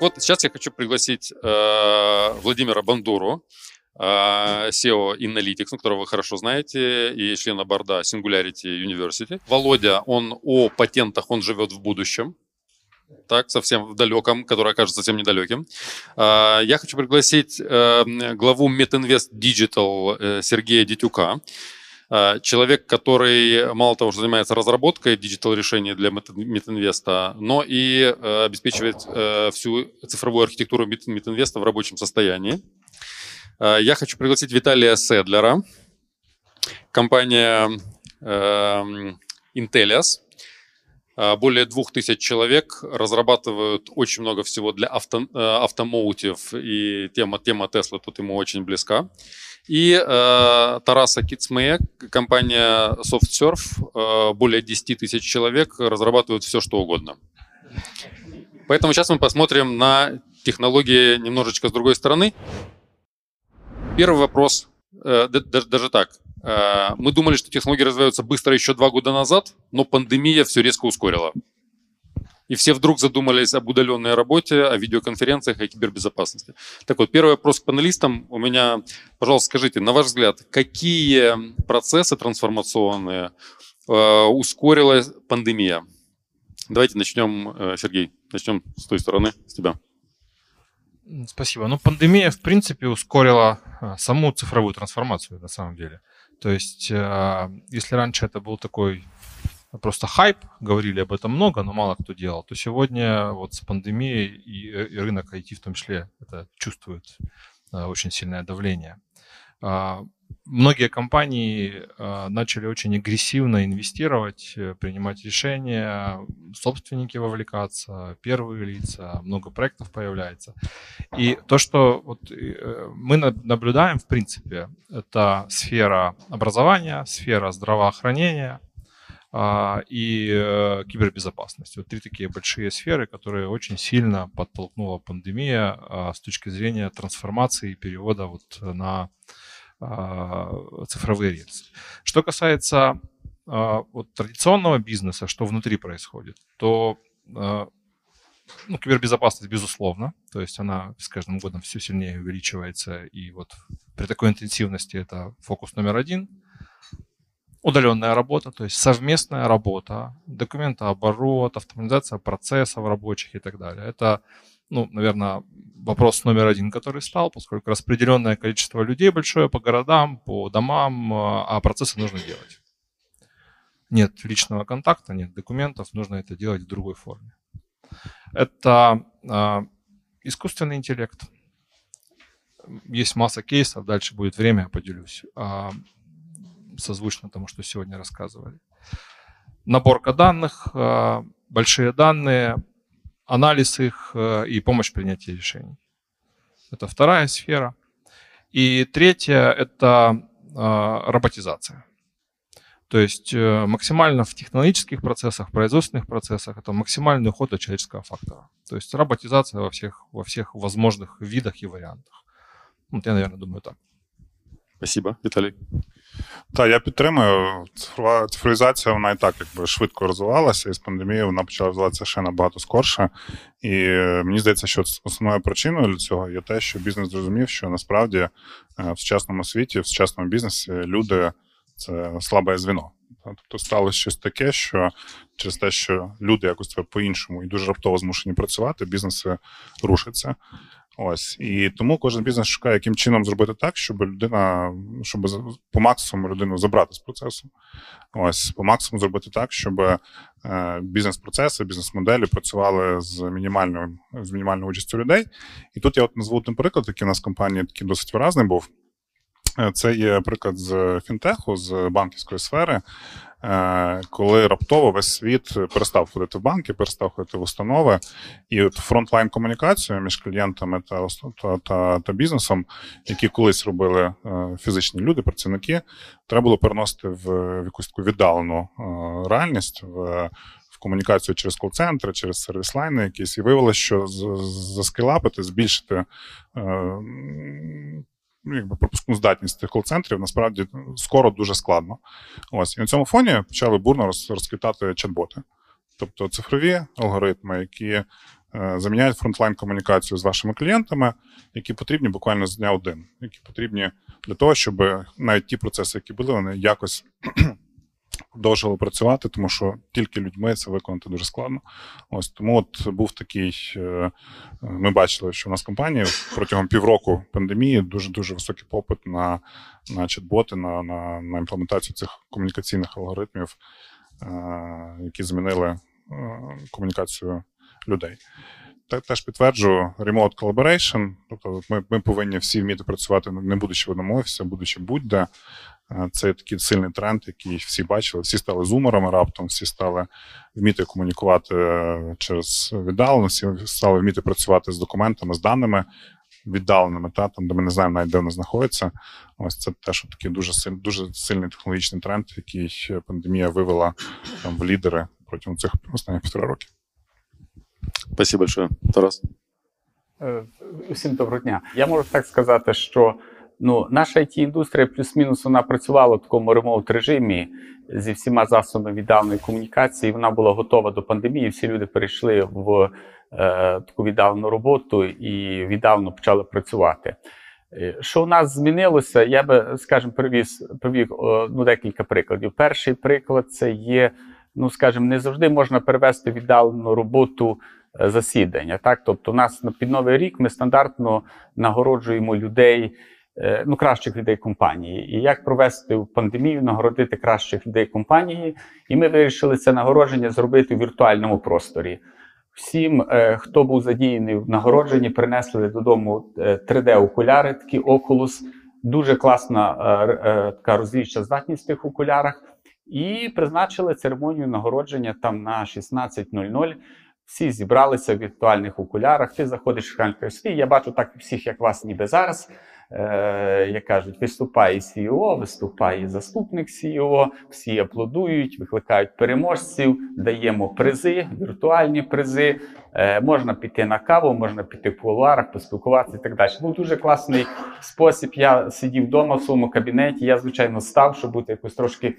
Вот сейчас я хочу пригласить э, Владимира Бандуру, э, SEO Inalytics, ну, которого вы хорошо знаете, и члена борда Singularity University. Володя, он о патентах, он живет в будущем так, совсем в далеком, который окажется совсем недалеким. Э, я хочу пригласить э, главу MetInvest Digital э, Сергея Дитюка. А, человек, который мало того, что занимается разработкой диджитал-решений для Метинвеста, но и э, обеспечивает э, всю цифровую архитектуру Метинвеста в рабочем состоянии. Я хочу пригласить Виталия Седлера, компания эм, Intellias. А, более двух тысяч человек разрабатывают очень много всего для авто, э, автомотив, и тема, тема Tesla тут ему очень близка. И э, Тараса Кицмея, компания SoftSurf, э, более 10 тысяч человек разрабатывают все, что угодно. Поэтому сейчас мы посмотрим на технологии немножечко с другой стороны. Первый вопрос, э, даже, даже так. Э, мы думали, что технологии развиваются быстро еще два года назад, но пандемия все резко ускорила и все вдруг задумались об удаленной работе, о видеоконференциях, о кибербезопасности. Так вот, первый вопрос к панелистам у меня. Пожалуйста, скажите, на ваш взгляд, какие процессы трансформационные э, ускорила пандемия? Давайте начнем, э, Сергей, начнем с той стороны, с тебя. Спасибо. Ну, пандемия, в принципе, ускорила э, саму цифровую трансформацию, на самом деле. То есть, если раньше это был такой просто хайп, говорили об этом много, но мало кто делал, то сегодня вот с пандемией и, и рынок IT в том числе это чувствует а, очень сильное давление. А, многие компании а, начали очень агрессивно инвестировать, э, принимать решения, собственники вовлекаться, первые лица, много проектов появляется. И то, что вот э, мы наблюдаем, в принципе, это сфера образования, сфера здравоохранения, и э, кибербезопасность. Вот три такие большие сферы, которые очень сильно подтолкнула пандемия а, с точки зрения трансформации и перевода вот на а, цифровые рельсы. Что касается вот, традиционного бизнеса, что внутри происходит, то ну, кибербезопасность, безусловно, то есть она с каждым годом все сильнее увеличивается, и вот при такой интенсивности это фокус номер один – удаленная работа, то есть совместная работа, документооборот, автоматизация процессов рабочих и так далее. Это, ну, наверное, вопрос номер один, который стал, поскольку распределенное количество людей большое по городам, по домам, а процессы нужно делать. Нет личного контакта, нет документов, нужно это делать в другой форме. Это э, искусственный интеллект. Есть масса кейсов, дальше будет время, я поделюсь. Созвучно тому, что сегодня рассказывали. Наборка данных, э, большие данные, анализ их э, и помощь в принятии решений. Это вторая сфера. И третья – это э, роботизация. То есть максимально в технологических процессах, производственных процессах это максимальный уход от человеческого фактора. То есть роботизация во всех, во всех возможных видах и вариантах. Вот я, наверное, думаю так. Спасибо, Віталій. Так, я підтримую. Цифрова цифровізація вона і так якби швидко розвивалася, і з пандемією вона почала розвиватися ще набагато скорше. І е, мені здається, що основною причиною для цього є те, що бізнес зрозумів, що насправді е, в сучасному світі, в сучасному бізнесі люди це слабе звіно. Тобто сталося щось таке, що через те, що люди якось по-іншому і дуже раптово змушені працювати, бізнеси рушаться. Ось і тому кожен бізнес шукає, яким чином зробити так, щоб людина, щоб по максимуму людину забрати з процесу. Ось по максимуму зробити так, щоб е, бізнес-процеси, бізнес-моделі працювали з мінімальною з мінімальною участю людей. І тут я от назву один приклад, який у нас в компанії такий досить виразний був. Е, це є приклад з фінтеху, з банківської сфери, е, коли раптово весь світ перестав ходити в банки, перестав ходити в установи, і от frontline комунікацію між клієнтами та та, та, та бізнесом, які колись робили е, фізичні люди, працівники, треба було переносити в, в якусь таку віддалену реальність. в Комунікацію через кол-центри, через сервіс-лайни якісь, і виявилося, що заскилапити, збільшити ну, якби пропускну здатність тих кол-центрів насправді скоро дуже складно. Ось і на цьому фоні почали бурно розквітати чат-боти. Тобто цифрові алгоритми, які е, заміняють frontline комунікацію з вашими клієнтами, які потрібні буквально з дня один, які потрібні для того, щоб навіть ті процеси, які були, вони якось продовжували працювати, тому що тільки людьми це виконати дуже складно. Ось тому от був такий. е, Ми бачили, що в нас компанії протягом півроку пандемії дуже дуже високий попит на, на чат-боти, на, на, на імплементацію цих комунікаційних алгоритмів, е, які змінили е, комунікацію людей. Те- Теж підтверджую remote collaboration. Тобто ми, ми повинні всі вміти працювати, не будучи в одному офісі, а будучи будь-де. Е, Це такий сильний тренд, який всі бачили. Всі стали зумерами раптом, всі стали вміти комунікувати е, через віддалено, всі стали вміти працювати з документами, з даними віддаленими, та, там, де ми не знаємо навіть, де вони знаходяться. Ось це теж такий дуже, силь- дуже сильний технологічний тренд, який пандемія вивела там, в лідери протягом цих останніх півтора років. Спасибо большое. Тарас. Е, Усім доброго дня. Я можу так сказати, що ну, наша it індустрія плюс-мінус вона працювала в такому ремоут режимі зі всіма засобами віддаленої комунікації. Вона була готова до пандемії. Всі люди перейшли в е, таку віддалену роботу і віддалено почали працювати. Е, Що у нас змінилося? Я би, скажімо, привіз, привів е, ну, декілька прикладів. Перший приклад це є, ну скажімо, не завжди можна перевести віддалену роботу е, засідання. Так, тобто, у нас на під новий рік ми стандартно нагороджуємо людей, ну кращих людей компанії. І як провести в пандемію, нагородити кращих людей компанії. І ми вирішили це нагородження зробити в віртуальному просторі. Всім, е, хто був задіяний в нагородженні, принесли додому 3D-окуляри, такі Oculus. Дуже класна е, е, така розліччя здатність в тих окулярах. І призначили церемонію нагородження там на 16.00. Всі зібралися в віртуальних окулярах. Ти заходиш в храм красоти. Я бачу так всіх, як вас, ніби зараз. Е, як кажуть, виступає CEO, виступає заступник CEO, всі аплодують, викликають переможців, даємо призи, віртуальні призи. Е, можна піти на каву, можна піти в кулуарах, поспілкуватися і так далі. Був дуже класний спосіб. Я сидів вдома в своєму кабінеті. Я, звичайно, став, щоб бути якось трошки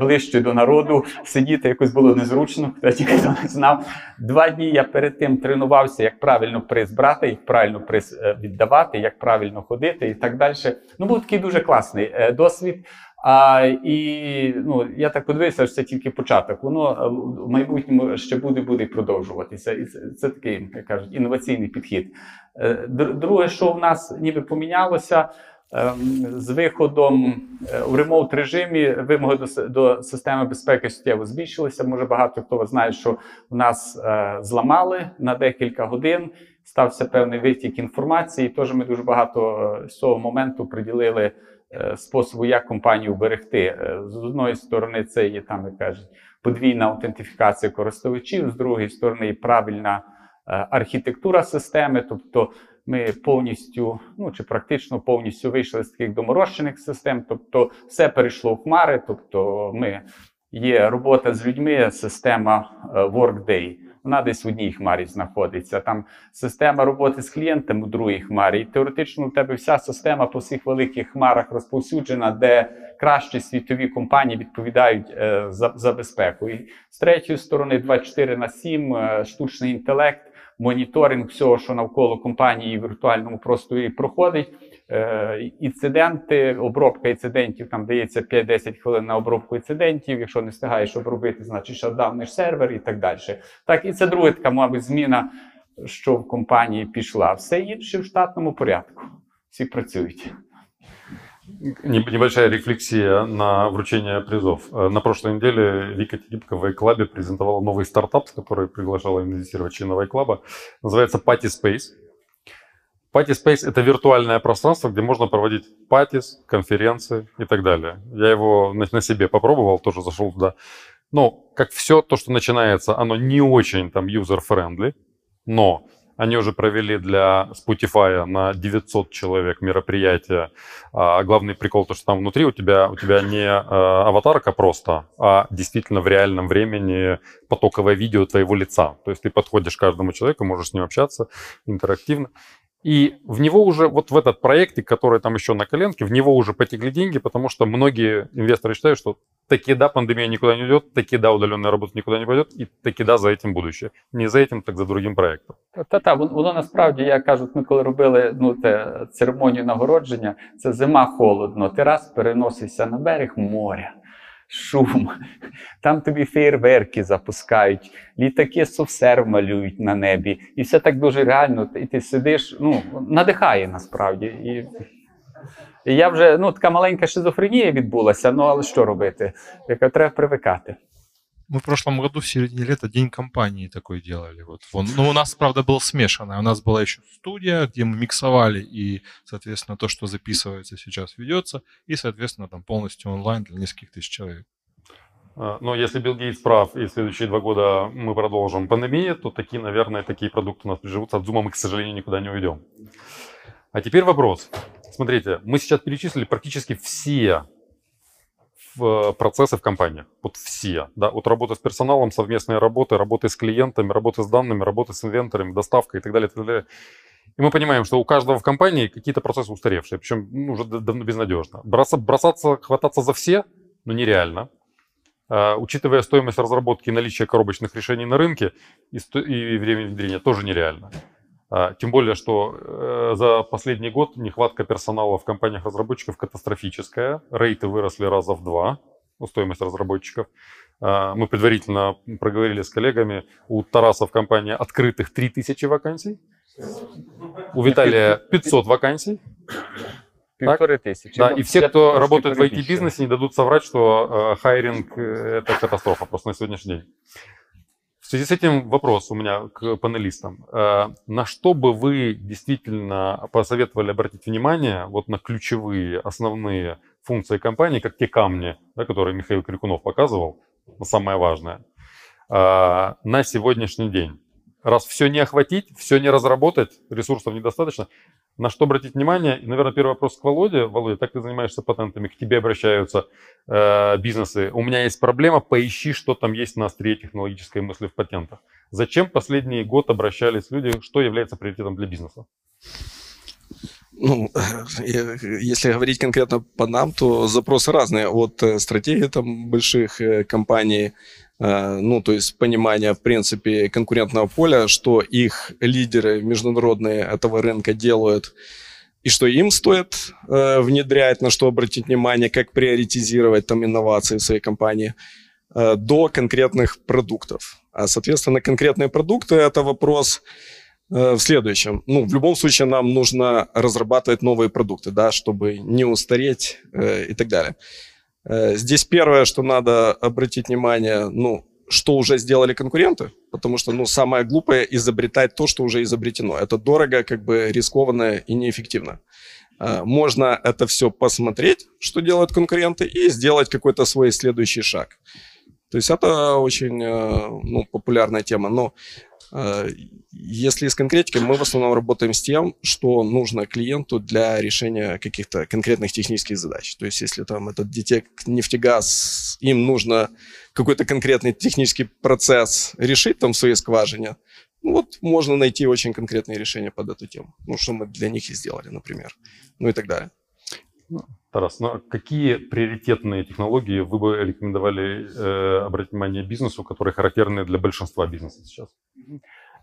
ближче до народу. Сидіти якось було незручно, хто ніхто не знав. Два дні я перед тим тренувався, як правильно приз брати, як правильно приз е, віддавати, як правильно ходити і так далі. Ну, був такий дуже класний е, досвід. А, і ну, я так подивився, що це тільки початок. Воно е, в майбутньому ще буде, буде продовжуватися. І це, це такий, як кажуть, інноваційний підхід. Е, Друге, що в нас ніби помінялося. Ем, З виходом е, в ремоут режимі вимоги до, до системи безпеки суттєво збільшилися. Може, багато хто знає, що в нас е, зламали на декілька годин. Стався певний витік інформації. Тож ми дуже багато е, з цього моменту приділили е, способу, як компанію вберегти. Е, З одної сторони, це є там, як кажуть, подвійна аутентифікація користувачів, з другої сторони, правильна е, архітектура системи, тобто. Ми повністю, ну чи практично повністю вийшли з таких доморощених систем. Тобто, все перейшло в хмари. Тобто, ми є робота з людьми, система е, Workday. Вона десь в одній хмарі знаходиться. Там система роботи з клієнтами в другій хмарі. І теоретично у тебе вся система по всіх великих хмарах розповсюджена, де кращі світові компанії відповідають е, за, за безпеку. І з третьої сторони, 24 на 7, е, штучний інтелект, моніторинг всього, що навколо компанії в віртуальному просторі проходить. Е, інциденти, обробка інцидентів, там дається 5-10 хвилин на обробку інцидентів. Якщо не встигаєш обробити, значить шатдауниш сервер і так далі. Так, і це друга така, мабуть, зміна, що в компанії пішла. Все інше в штатному порядку. Всі працюють. Не- Небольшая рефлексия на вручение призов. Э, На прошлой неделе Вика Тигибко в iClub презентовала новый стартап, с который приглашала инвестировать членов iClub. Называется Party Space. Party Space – это виртуальное пространство, где можно проводить патис, конференции и так далее. Я его на, себе попробовал, тоже зашел туда. Ну, как все то, что начинается, оно не очень там user-friendly, но они уже провели для Spotify на 900 человек мероприятие. А главный прикол то, что там внутри у тебя, у тебя не э, аватарка просто, а действительно в реальном времени потоковое видео твоего лица. То есть ты подходишь к каждому человеку, можешь с ним общаться интерактивно. И в него уже, вот в этот проект, который там еще на коленке, в него уже потекли деньги, потому что многие инвесторы считают, что таки да, пандемия никуда не уйдет, таки да, удаленная работа никуда не пойдет, и таки да, за этим будущее. Не за этим, так за другим проектом. Та-та, воно насправді, як кажуть, ми коли робили ну, те, церемонію нагородження, це зима холодно, ти раз переносишся на берег моря. Шум, там тобі феєрверки запускають, літаки совсер малюють на небі, і все так дуже реально. І ти сидиш, ну, надихає насправді. І, і я вже ну, така маленька шизофренія відбулася, ну але що робити? Яка треба привикати. Мы в прошлом году в середине лета день компании такой делали. Вот. Вон. Ну, у нас, правда, был смешанный. У нас была еще студия, где мы миксовали, и, соответственно, то, что записывается сейчас, ведется, и, соответственно, там полностью онлайн для нескольких тысяч человек. А, Но если Билл Гейтс прав, и следующие два года мы продолжим пандемию, то такие, наверное, такие продукты у нас приживутся. От Zoom мы, к сожалению, никуда не уйдем. А теперь вопрос. Смотрите, мы сейчас перечислили практически все в- процессы в компаниях. Вот все. Да? Вот работа с персоналом, совместные работы, работы с клиентами, работы с данными, работы с инвенторами, доставка и так далее. И, так далее. и мы понимаем, что у каждого в компании какие-то процессы устаревшие, причем ну, уже давно безнадежно. Броса- бросаться, хвататься за все, ну нереально. А, учитывая стоимость разработки и наличие коробочных решений на рынке и, сто- и время внедрения, тоже нереально. А, Тем более, что э, за последний год нехватка персонала в компаниях разработчиков катастрофическая. Рейты выросли раза в два, ну, стоимость разработчиков. А, Мы предварительно проговорили с коллегами, у Тараса в компании открытых 3000 вакансий, у Виталия 500 вакансий. Півтори тисячі. Да, Ну, и все, я кто трошки работает в перебільшую. IT-бизнесе, не дадут соврать, что э, хайринг э, это катастрофа просто на сегодняшний день. В связи с этим вопрос у меня к панелистам. Э, На что бы вы действительно посоветовали обратить внимание вот на ключевые, основные функции компании, как те камни, да, которые Михаил Крикунов показывал, самое важное, э, на сегодняшний день? Раз все не охватить, все не разработать, ресурсов недостаточно, на что обратить внимание? И, наверное, первый вопрос к Володе. Володя, так ты занимаешься патентами, к тебе обращаются э, бизнесы. У меня есть проблема, поищи, что там есть на острие технологической мысли в патентах. Зачем последний год обращались люди, что является приоритетом для бизнеса? Ну, э, если говорить конкретно по нам, то запросы разные. От э, стратегии там больших э, компаний, ну, то есть понимание, в принципе, конкурентного поля, что их лидеры международные этого рынка делают, и что им стоит э, внедрять, на что обратить внимание, как приоритизировать там инновации в своей компании, э, до конкретных продуктов. А, соответственно, конкретные продукты – это вопрос э, в следующем. Ну, в любом случае нам нужно разрабатывать новые продукты, да, чтобы не устареть э, и так далее. Э, здесь первое, что надо обратить внимание, ну, что уже сделали конкуренты, потому что, ну, самое глупое изобретать то, что уже изобретено. Это дорого, как бы рискованно и неэффективно. Э, Можно это все посмотреть, что делают конкуренты, и сделать какой-то свой следующий шаг. То есть это очень э, ну, популярная тема. Но э, если с конкретикой, мы в основном работаем с тем, что нужно клиенту для решения каких-то конкретных технических задач. То есть если там этот детект нефтегаз, им нужно какой-то конкретный технический процесс решить там в своей скважине, ну вот можно найти очень конкретные решения под эту тему. Ну, что мы для них и сделали, например. Ну и так далее. Тарас, ну, а какие приоритетные технологии вы бы рекомендовали э, обратить внимание бизнесу, которые характерны для большинства бизнеса сейчас?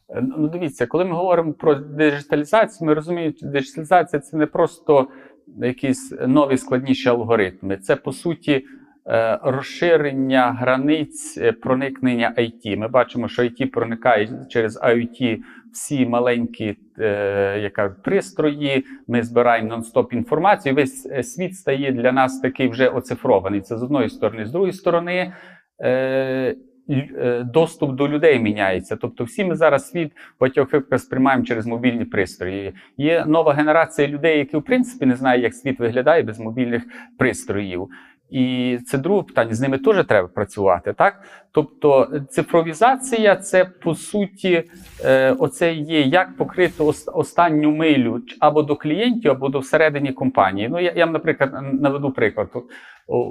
Е, Ну, дивіться, коли ми говоримо про диджиталізацію, ми розуміємо, що диджиталізація це не просто якісь нові складніші алгоритми. Це по суті е, розширення границь е, проникнення IT. Ми бачимо, що IT проникає через IoT всі маленькі е, як пристрої. Ми збираємо нон-стоп інформацію. Весь е, світ стає для нас такий вже оцифрований. Це з одної сторони, з другої сторони. Е, е, доступ до людей міняється. Тобто, всі ми зараз світ багатьох сприймаємо через мобільні пристрої. Є нова генерація людей, які в принципі не знають, як світ виглядає без мобільних пристроїв. І це друге питання. З ними теж треба працювати. Так, тобто, цифровізація це по суті, е, оце є як покрити останню милю або до клієнтів, або до всередині компанії. Ну я, я наприклад, наведу приклад.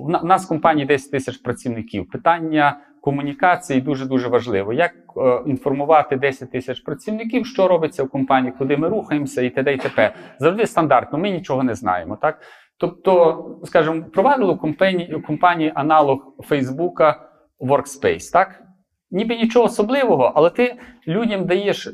На- нас в компанії 10 тисяч працівників. Питання комунікації дуже дуже важливо. Як е, інформувати 10 тисяч працівників, що робиться в компанії, куди ми рухаємося, і т.д. і т.п. Завжди стандартно. Ми нічого не знаємо. Так, тобто, скажімо, провадили компанії, аналог Фейсбука Workspace, так? Ніби нічого особливого, але ти людям даєш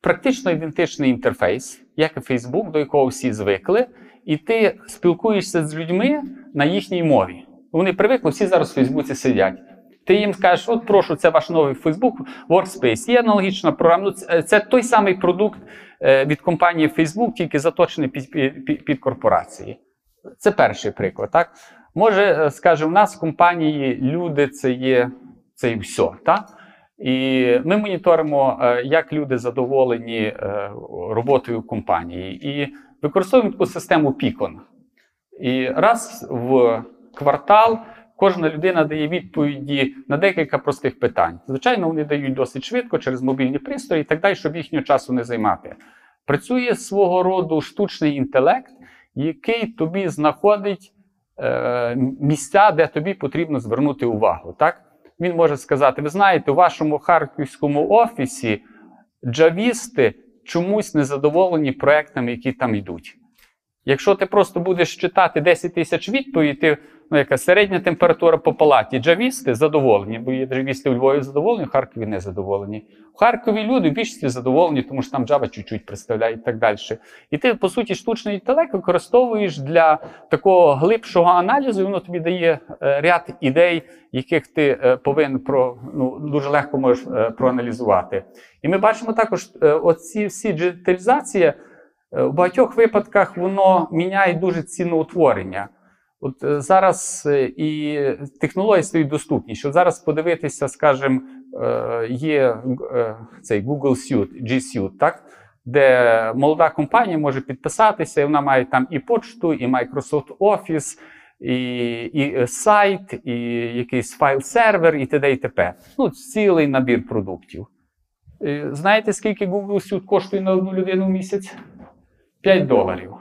практично ідентичний інтерфейс, як і Facebook, до якого всі звикли, і ти спілкуєшся з людьми на їхній мові. Вони привикли, всі зараз в Фейсбуці сидять. Ти їм скажеш, от прошу, це ваш новий Facebook Workspace. Є аналогічна програма. Ну, це, це той самий продукт е, від компанії Facebook, тільки заточений під, під, під корпорації. Це перший приклад. Так? Може, е, скаже, у нас в компанії люди це є це і все. Так? І ми моніторимо, е, як люди задоволені е, роботою компанії. І використовуємо таку систему Picon. І раз в квартал кожна людина дає відповіді на декілька простих питань. Звичайно, вони дають досить швидко через мобільні пристрої і так далі, щоб їхнього часу не займати. Працює свого роду штучний інтелект, який тобі знаходить е, місця, де тобі потрібно звернути увагу. Так? Він може сказати: ви знаєте, у вашому харківському офісі джавісти чомусь незадоволені проектами, які там йдуть. Якщо ти просто будеш читати 10 тисяч відповідей, ти, ну, яка середня температура по палаті, джавісти задоволені, бо є джавісти у Львові задоволені, в Харкові не задоволені. В Харкові люди в більшості задоволені, тому що там Java чуть-чуть представляє і так далі. І ти, по суті, штучний інтелект використовуєш для такого глибшого аналізу, і воно тобі дає е, ряд ідей, яких ти е, повинен про, ну, дуже легко можеш е, проаналізувати. І ми бачимо також оці всі джиталізації. Е, У багатьох випадках воно міняє дуже ціноутворення. От е, зараз е, і технології стають доступніші. От зараз подивитися, скажімо, е, є цей Google Suite, G Suite, так? де молода компанія може підписатися, і вона має там і почту, і Microsoft Office, і, і сайт, і якийсь файл-сервер, і т.д. і т.п. Ну, цілий набір продуктів. Знаєте, скільки Google Suite коштує на одну людину в місяць? 5 доларів.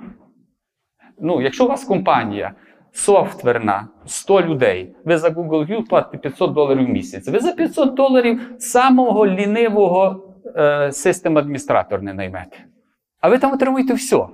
Ну, якщо у вас компанія софтверна, 100 людей, ви за Google View платите 500 доларів в місяць. Ви за 500 доларів самого лінивого е, систем адміністратор не наймете. А ви там отримуєте все.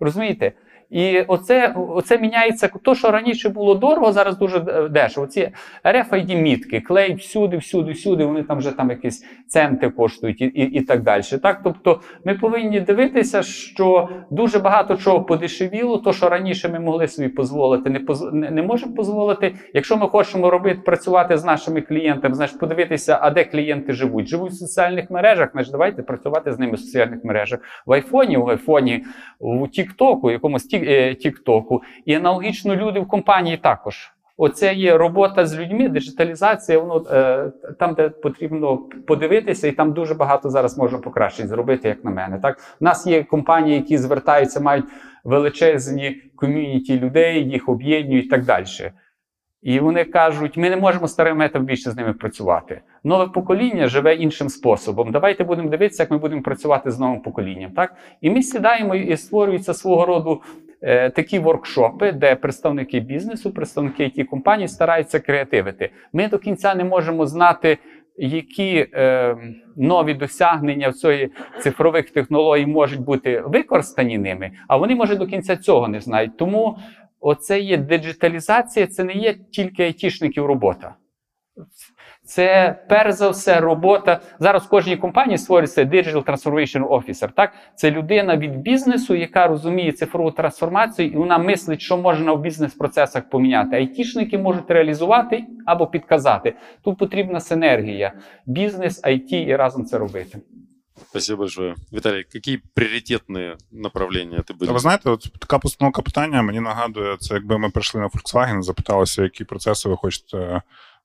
Розумієте? І оце, оце міняється. То, що раніше було дорого, зараз дуже дешево. Ці RFID мітки, клей всюди, всюди, всюди, вони там вже там якісь центи коштують і, і, і так далі. Так? Тобто ми повинні дивитися, що дуже багато чого подешевіло, то, що раніше ми могли собі дозволити, не, поз- не, не можемо дозволити. Якщо ми хочемо робити, працювати з нашими клієнтами, значить подивитися, а де клієнти живуть. Живуть в соціальних мережах, значить давайте працювати з ними в соціальних мережах. В айфоні, в айфоні, в Тіктоку, якомусь е, Тіктоку. І аналогічно люди в компанії також. Оце є робота з людьми, диджиталізація, воно е, там, де потрібно подивитися, і там дуже багато зараз можна покращень зробити, як на мене. Так, у нас є компанії, які звертаються, мають величезні ком'юніті людей, їх об'єднують і так далі. І вони кажуть, ми не можемо старим методом більше з ними працювати. Нове покоління живе іншим способом. Давайте будемо дивитися, як ми будемо працювати з новим поколінням. Так? І ми сідаємо і створюються свого роду е, такі воркшопи, де представники бізнесу, представники IT компаній стараються креативити. Ми до кінця не можемо знати, які е, нові досягнення в цієї цифрових технологій можуть бути використані ними, а вони, може, до кінця цього не знають. Тому оце є диджиталізація, це не є тільки айтішників робота. Це перш за все робота. Зараз в кожній компанії створюється Digital Transformation Officer. Так? Це людина від бізнесу, яка розуміє цифрову трансформацію, і вона мислить, що можна в бізнес-процесах поміняти. Айтішники можуть реалізувати або підказати. Тут потрібна синергія. Бізнес, IT і разом це робити. Спасибо большое. Виталий, какие приоритетные направления ты Та будешь? ви знаєте, от така постановка питання мені нагадує, це якби ми прийшли на Volkswagen, запиталися, які процеси ви хочете е,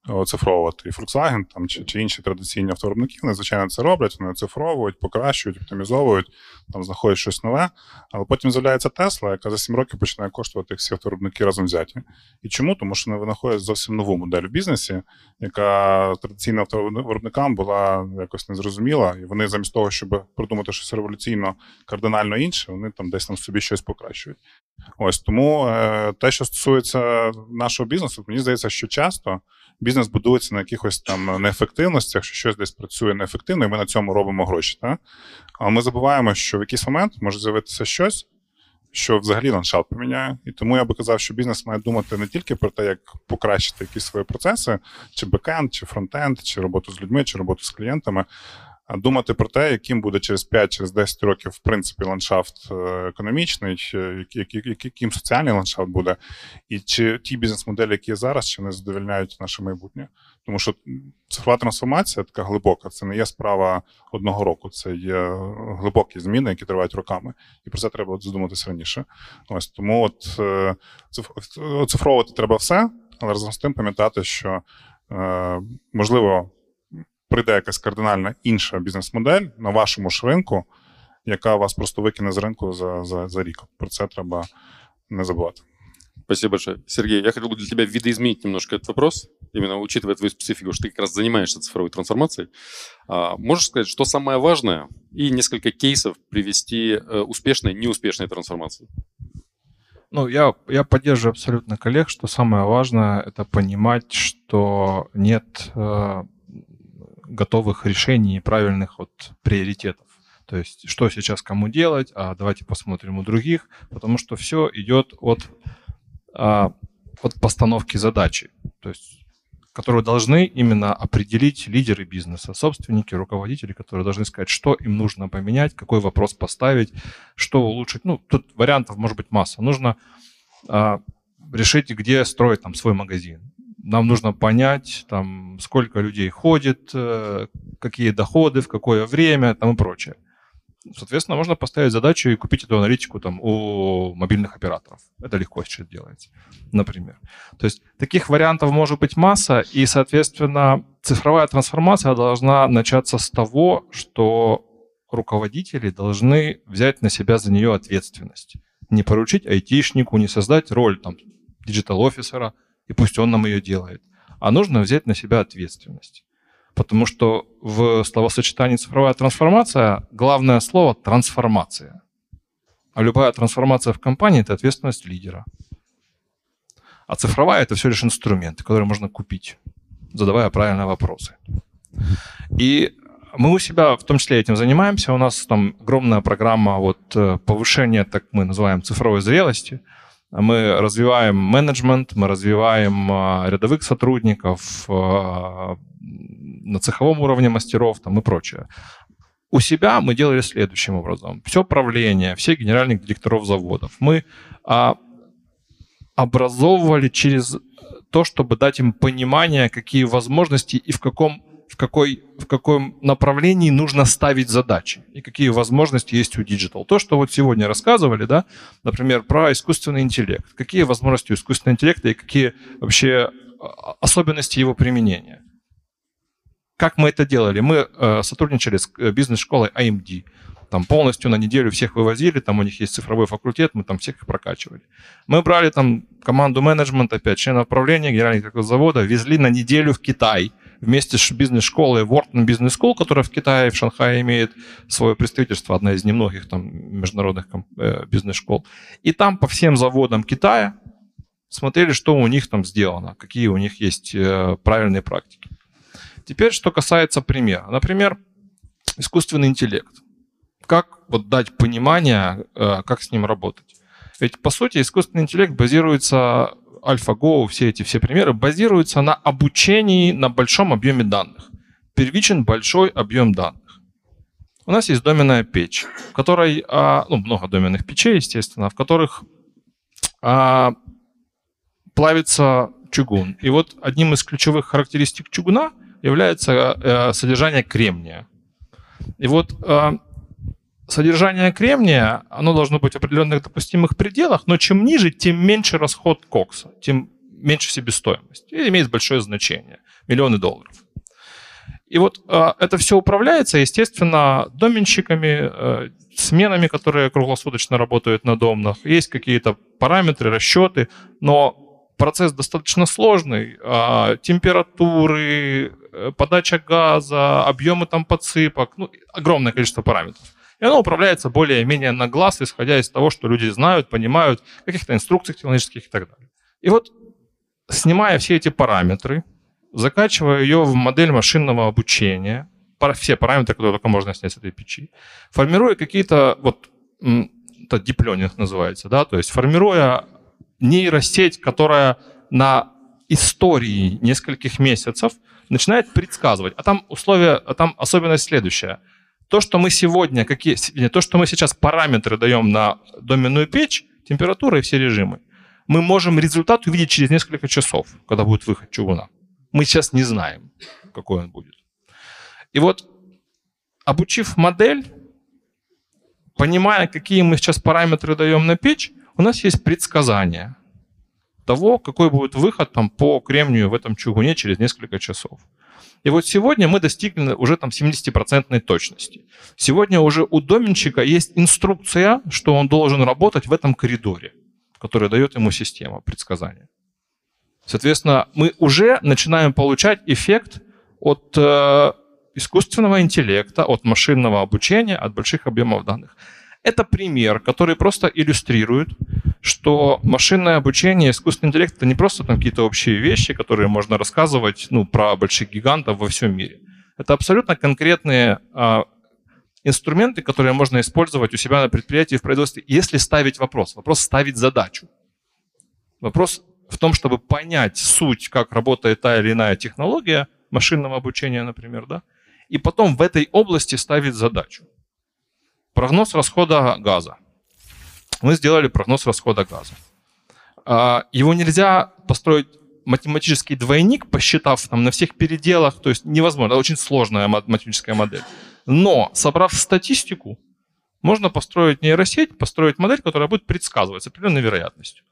оцифровувати. І Volkswagen там, чи, чи інші традиційні автовиробники, вони, звичайно, це роблять, вони оцифровують, покращують, оптимізовують, там знаходять щось нове. Але потім з'являється Tesla, яка за 7 років починає коштувати всі автовиробники разом взяті. І чому? Тому що вони винаходять зовсім нову модель в бізнесі, яка традиційним автовиробникам була якось незрозуміла, і вони замість того, щоб придумати щось революційно кардинально інше, вони там десь там собі щось покращують. Ось тому е, те, що стосується нашого бізнесу, мені здається, що часто бізнес будується на якихось там неефективностях, що щось десь працює неефективно, і ми на цьому робимо гроші. Та? Але ми забуваємо, що в якийсь момент може з'явитися щось, що взагалі ландшафт поміняє. І тому я би казав, що бізнес має думати не тільки про те, як покращити якісь свої процеси, чи бекенд, чи фронтенд, чи роботу з людьми, чи роботу з клієнтами, а думати про те, яким буде через 5-10 через років, в принципі, ландшафт е, економічний, яким соціальний ландшафт буде, і чи ті бізнес-моделі, які є зараз, чи не задовільняють наше майбутнє. Тому що цифрова трансформація така глибока, це не є справа одного року, це є глибокі зміни, які тривають роками. І про це треба задуматися раніше. Ось тому от е, оцифровувати треба все, але разом з тим пам'ятати, що е, можливо прийде якась кардинальна інша бізнес-модель на вашому ж ринку, яка вас просто викине з ринку за, за, за рік. Про це треба не забувати. Спасибо большое. Сергей, я хотел бы для тебя видоизменить немножко этот вопрос, именно учитывая твою специфику, что ты как раз занимаешься цифровой трансформацией. А, можешь сказать, что самое важное, и несколько кейсов привести э, успешной, неуспешной трансформации? Ну, я, я поддерживаю абсолютно коллег, что самое важное — это понимать, что нет э, готовых решений и правильных вот приоритетов. То есть, что сейчас кому делать, а давайте посмотрим у других, потому что все идет от, а, от постановки задачи, то есть, которую должны именно определить лидеры бизнеса, собственники, руководители, которые должны сказать, что им нужно поменять, какой вопрос поставить, что улучшить. Ну, тут вариантов может быть масса. Нужно а, решить, где строить там свой магазин нам нужно понять, там, сколько людей ходит, э, какие доходы, в какое время там, и прочее. Соответственно, можно поставить задачу и купить эту аналитику там, у мобильных операторов. Это легко сейчас делается, например. То есть таких вариантов может быть масса, и, соответственно, цифровая трансформация должна начаться с того, что руководители должны взять на себя за нее ответственность. Не поручить айтишнику, не создать роль там, digital officer а, и пусть он нам ее делает. А нужно взять на себя ответственность. Потому что в словосочетании цифровая трансформация главное слово трансформация. А любая трансформация в компании это ответственность лидера. А цифровая это все лишь инструмент, который можно купить, задавая правильные вопросы. И мы у себя в том числе этим занимаемся. У нас там огромная программа вот э, повышения, так мы называем, цифровой зрелости – мы развиваем менеджмент, мы развиваем а, рядовых сотрудников а, на цеховом уровне мастеров там, и прочее. У себя мы делали следующим образом. Все правление, все генеральных директоров заводов мы а, образовывали через то, чтобы дать им понимание, какие возможности и в каком в, какой, в каком направлении нужно ставить задачи и какие возможности есть у Digital. То, что вот сегодня рассказывали, да, например, про искусственный интеллект. Какие возможности у искусственного интеллекта и какие вообще а, особенности его применения. Как мы это делали? Мы э, сотрудничали с э, бизнес-школой AMD. Там полностью на неделю всех вывозили, там у них есть цифровой факультет, мы там всех их прокачивали. Мы брали там команду менеджмента, опять членов правления, генерального завода, везли на неделю в Китай – вместе с бизнес-школой Wharton Business School, которая в Китае, в Шанхае имеет свое представительство, одна из немногих там международных э, бизнес-школ. И там по всем заводам Китая смотрели, что у них там сделано, какие у них есть э, правильные практики. Теперь, что касается примера. Например, искусственный интеллект. Как вот дать понимание, э, как с ним работать? Ведь, по сути, искусственный интеллект базируется AlphaGo, все эти все примеры базируются на обучении на большом объеме данных. Первичен большой объем данных. У нас есть доменная печь, в которой, а, ну, много доменных печей, естественно, в которых а, плавится чугун. И вот одним из ключевых характеристик чугуна является а, содержание кремния. И вот а, содержание кремния, оно должно быть в определенных допустимых пределах, но чем ниже, тем меньше расход кокса, тем меньше себестоимость. И имеет большое значение. Миллионы долларов. И вот э, это все управляется, естественно, доменщиками, э, сменами, которые круглосуточно работают на домнах. Есть какие-то параметры, расчеты, но процесс достаточно сложный. Э, температуры, подача газа, объемы там подсыпок, ну, огромное количество параметров. И оно управляется более-менее на глаз, исходя из того, что люди знают, понимают, каких-то инструкций технологических и так далее. И вот, снимая все эти параметры, закачиваю ее в модель машинного обучения, все параметры, которые только можно снять с этой печи, формируя какие-то, вот, это диплёнинг называется, да, то есть формируя нейросеть, которая на истории нескольких месяцев начинает предсказывать. А там условия, а там особенность следующая. То, что мы сегодня, какие, то, что мы сейчас параметры даем на доменную печь, температура и все режимы, мы можем результат увидеть через несколько часов, когда будет выход чугуна. Мы сейчас не знаем, какой он будет. И вот, обучив модель, понимая, какие мы сейчас параметры даем на печь, у нас есть предсказание того, какой будет выход там, по кремнию в этом чугуне через несколько часов. И вот сегодня мы достигли уже там 70% точности. Сегодня уже у доменщика есть инструкция, что он должен работать в этом коридоре, который дает ему система предсказания. Соответственно, мы уже начинаем получать эффект от э, искусственного интеллекта, от машинного обучения, от больших объемов данных. Это пример, который просто иллюстрирует, что машинное обучение, искусственный интеллект — это не просто там какие-то общие вещи, которые можно рассказывать ну, про больших гигантов во всем мире. Это абсолютно конкретные а, инструменты, которые можно использовать у себя на предприятии, в производстве, если ставить вопрос. Вопрос ставить задачу. Вопрос в том, чтобы понять суть, как работает та или иная технология машинного обучения, например, да, и потом в этой области ставить задачу. Прогноз расхода газа. Мы сделали прогноз расхода газа. А, его нельзя построить математический двойник, посчитав там на всех переделах, то есть невозможно, это очень сложная математическая модель. Но, собрав статистику, можно построить нейросеть, построить модель, которая будет предсказывать с определенной вероятностью.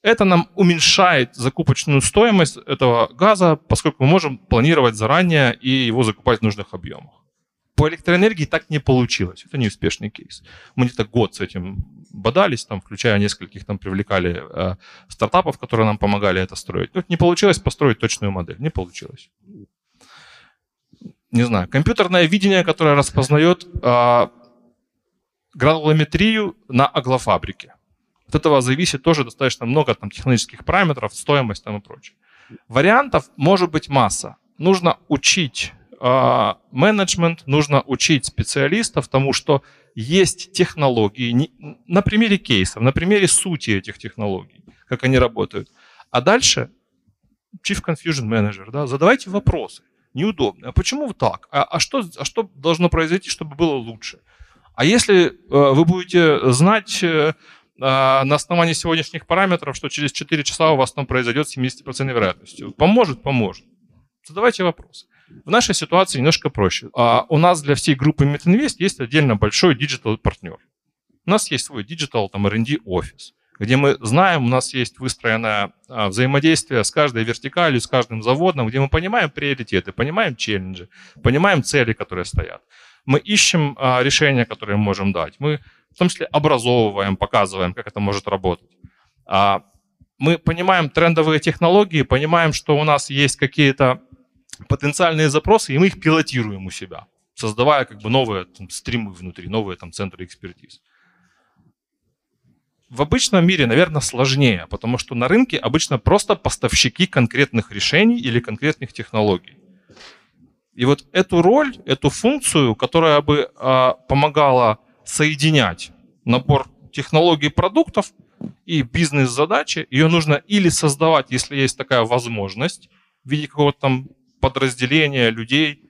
Это нам уменьшает закупочную стоимость этого газа, поскольку мы можем планировать заранее и его закупать в нужных объемах. По электроэнергии так не получилось. Это неуспешный кейс. Мы где-то год с этим бодались, там, включая нескольких, там привлекали э, стартапов, которые нам помогали это строить. Ну, не получилось построить точную модель. Не получилось. Не знаю. Компьютерное видение, которое распознает э, гранулометрию на аглофабрике. От этого зависит тоже достаточно много там, технологических параметров, стоимость там, и прочее. Вариантов может быть масса. Нужно учить э, менеджмент, нужно учить специалистов тому, что есть технологии, на примере кейсов, на примере сути этих технологий, как они работают. А дальше Chief Confusion Manager, да, задавайте вопросы неудобно. А почему так? А, а, что, а что должно произойти, чтобы было лучше? А если э, вы будете знать э, а, на основании сегодняшних параметров, что через 4 часа у вас там произойдет с 70% вероятностью. Поможет? Поможет. Задавайте вопросы. В нашей ситуации немножко проще. А у нас для всей группы Метинвест есть отдельно большой digital партнер. У нас есть свой digital там R&D офис, где мы знаем, у нас есть выстроенное а, взаимодействие с каждой вертикалью, с каждым заводом, где мы понимаем приоритеты, понимаем челленджи, понимаем цели, которые стоят. Мы ищем а, решения, которые мы можем дать. Мы в том числе образовываем, показываем, как это может работать. А, мы понимаем трендовые технологии, понимаем, что у нас есть какие-то потенциальные запросы, и мы их пилотируем у себя, создавая как бы новые там, стримы внутри, новые там центры экспертиз. В обычном мире, наверное, сложнее, потому что на рынке обычно просто поставщики конкретных решений или конкретных технологий. И вот эту роль, эту функцию, которая бы э, помогала соединять набор технологий продуктов и бизнес-задачи. Ее нужно или создавать, если есть такая возможность, в виде какого-то там подразделения людей,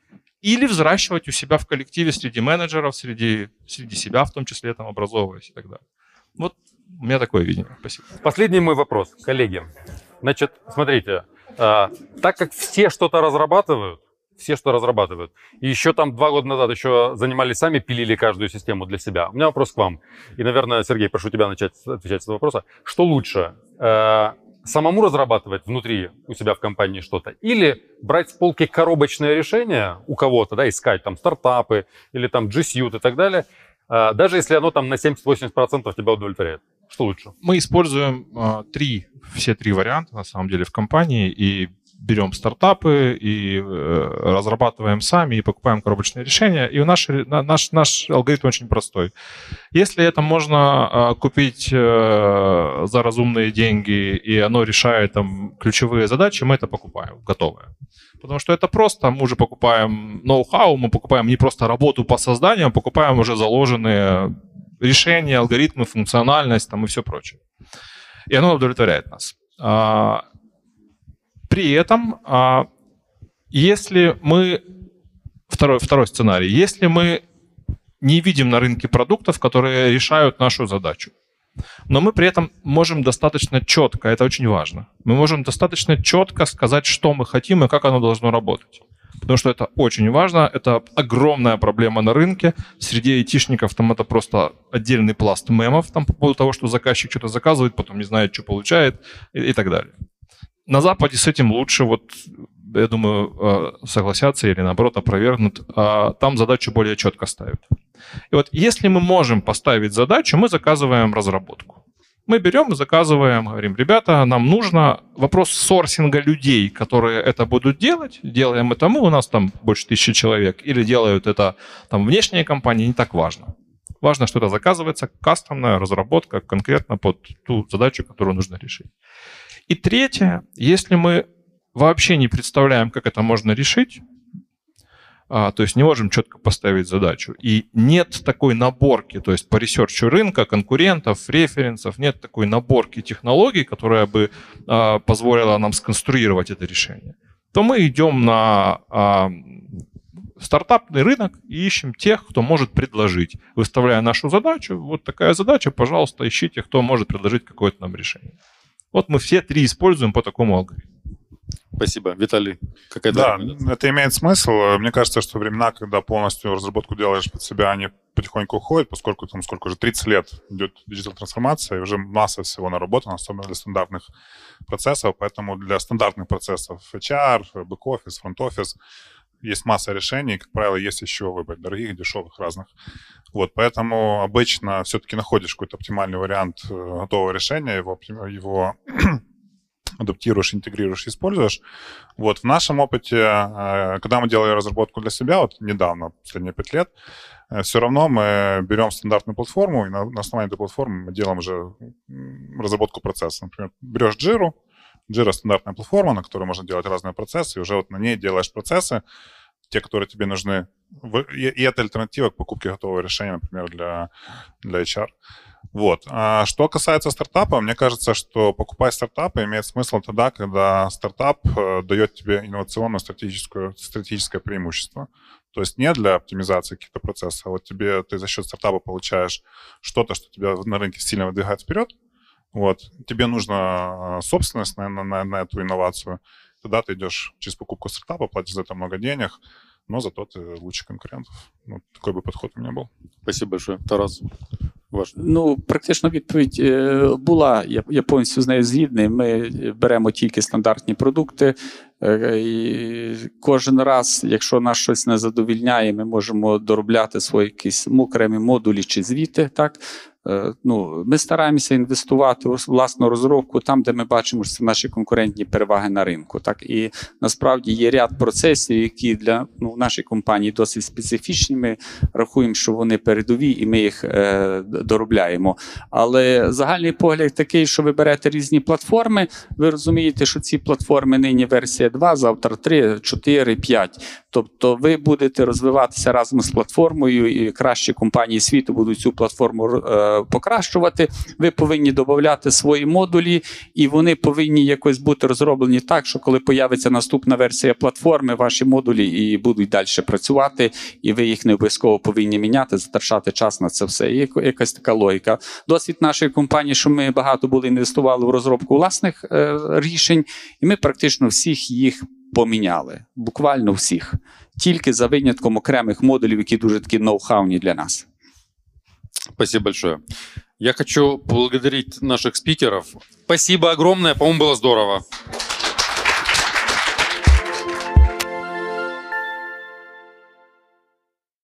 или взращивать у себя в коллективе среди менеджеров, среди, среди себя в том числе, там, образовываясь и так далее. Вот у меня такое видение. Спасибо. Последний мой вопрос, коллеги. Значит, смотрите, э, так как все что-то разрабатывают, все, что разрабатывают. И еще там два года назад еще занимались сами, пилили каждую систему для себя. У меня вопрос к вам. И, наверное, Сергей, прошу тебя начать отвечать с этого вопроса. Что лучше? Э, самому разрабатывать внутри у себя в компании что-то, или брать с полки коробочное решение у кого-то, да, искать там стартапы или там G Suite и так далее, э, даже если оно там на 70-80% тебя удовлетворяет. Что лучше? Мы используем э, три, все три варианта на самом деле в компании, и берем стартапы и э, разрабатываем сами, и покупаем коробочные решения. И наш, наш, наш алгоритм очень простой. Если это можно э, купить э, за разумные деньги, и оно решает там ключевые задачи, мы это покупаем, готовое. Потому что это просто, мы уже покупаем ноу-хау, мы покупаем не просто работу по созданию, а покупаем уже заложенные решения, алгоритмы, функциональность там, и все прочее. И оно удовлетворяет нас. При этом, а, если мы... Второй, второй сценарий. Если мы не видим на рынке продуктов, которые решают нашу задачу, но мы при этом можем достаточно четко, это очень важно, мы можем достаточно четко сказать, что мы хотим и как оно должно работать. Потому что это очень важно, это огромная проблема на рынке. Среди айтишников там это просто отдельный пласт мемов там, по поводу того, что заказчик что-то заказывает, потом не знает, что получает и, и так далее. На Западе с этим лучше, вот я думаю, э, согласятся или наоборот опровергнут, а там задачу более четко ставят. И вот если мы можем поставить задачу, мы заказываем разработку. Мы берем и заказываем, говорим, ребята, нам нужно вопрос сорсинга людей, которые это будут делать. Делаем это мы, у нас там больше тысячи человек, или делают это там внешние компании, не так важно. Важно, что это заказывается, кастомная разработка конкретно под ту задачу, которую нужно решить. И третье, если мы вообще не представляем, как это можно решить, а, то есть не можем четко поставить задачу. И нет такой наборки, то есть по research у рынка, конкурентов, референсов, нет такой наборки технологий, которая бы а, позволила нам сконструировать это решение. То мы идем на а, стартапный рынок и ищем тех, кто может предложить. Выставляя нашу задачу, вот такая задача, пожалуйста, ищите, кто может предложить какое-то нам решение. Вот мы все три используем по такому алгоритму. Спасибо. Виталий, какая Да, это имеет смысл. Мне кажется, что времена, когда полностью разработку делаешь под себя, они потихоньку уходят, поскольку там сколько уже, 30 лет идет digital трансформация, и уже масса всего наработана, особенно для стандартных процессов, поэтому для стандартных процессов HR, бэк-офис, фронт-офис, есть масса решений, как правило, есть еще выбрать дорогих, дешевых, разных. Вот, поэтому обычно все-таки находишь какой-то оптимальный вариант э, готового решения, его, его адаптируешь, интегрируешь, используешь. Вот в нашем опыте, э, когда мы делали разработку для себя, вот недавно, последние пять лет, э, все равно мы берем стандартную платформу, и на, на основании этой платформы мы делаем уже разработку процесса. Например, берешь Jira, Jira стандартная платформа, на которой можно делать разные процессы, и уже вот на ней делаешь процессы, те, которые тебе нужны. И это альтернатива к покупке готового решения, например, для, для HR. Вот. А что касается стартапа, мне кажется, что покупать стартапы имеет смысл тогда, когда стартап э, дает тебе инновационное стратегическое, стратегическое преимущество. То есть не для оптимизации каких-то процессов, а вот тебе ты за счет стартапа получаешь что-то, что тебя на рынке сильно выдвигает вперед. Вот. Тебе нужна э, собственность на, на, на эту инновацию. Тогда ты идешь через покупку стартапа, платишь за это много денег, но зато ты лучше конкурентов. Ну, такой бы подход у меня был. Спасибо большое. Тарас. Ваш. Ну, практично відповідь е, була. Я я повністю з нею згідний. Ми беремо тільки стандартні продукти. Е, і Кожен раз, якщо нас щось не задовільняє, ми можемо доробляти свої якісь окремі модулі чи звіти. Так Е, ну, Ми стараємося інвестувати у власну розробку там, де ми бачимо, що це наші конкурентні переваги на ринку. Так І насправді є ряд процесів, які для ну, нашої компанії досить специфічні. Ми рахуємо, що вони передові, і ми їх е, доробляємо. Але загальний погляд такий, що ви берете різні платформи, ви розумієте, що ці платформи нині версія 2, завтра 3, 4, 5. Тобто ви будете розвиватися разом з платформою, і кращі компанії світу будуть цю платформу е, покращувати. Ви повинні додати свої модулі, і вони повинні якось бути розроблені так, що коли появиться наступна версія платформи, ваші модулі і будуть далі працювати, і ви їх не обов'язково повинні міняти, затрачати час на це все. І якась така логіка. Досвід нашої компанії, що ми багато були інвестували в розробку власних е, рішень, і ми практично всіх їх поміняли. Буквально всіх. Тільки за винятком окремих модулів, які дуже такі ноу-хауні для нас. Спасибо большое. Я хочу поблагодарить наших спикеров. Спасибо огромное, по-моему, было здорово.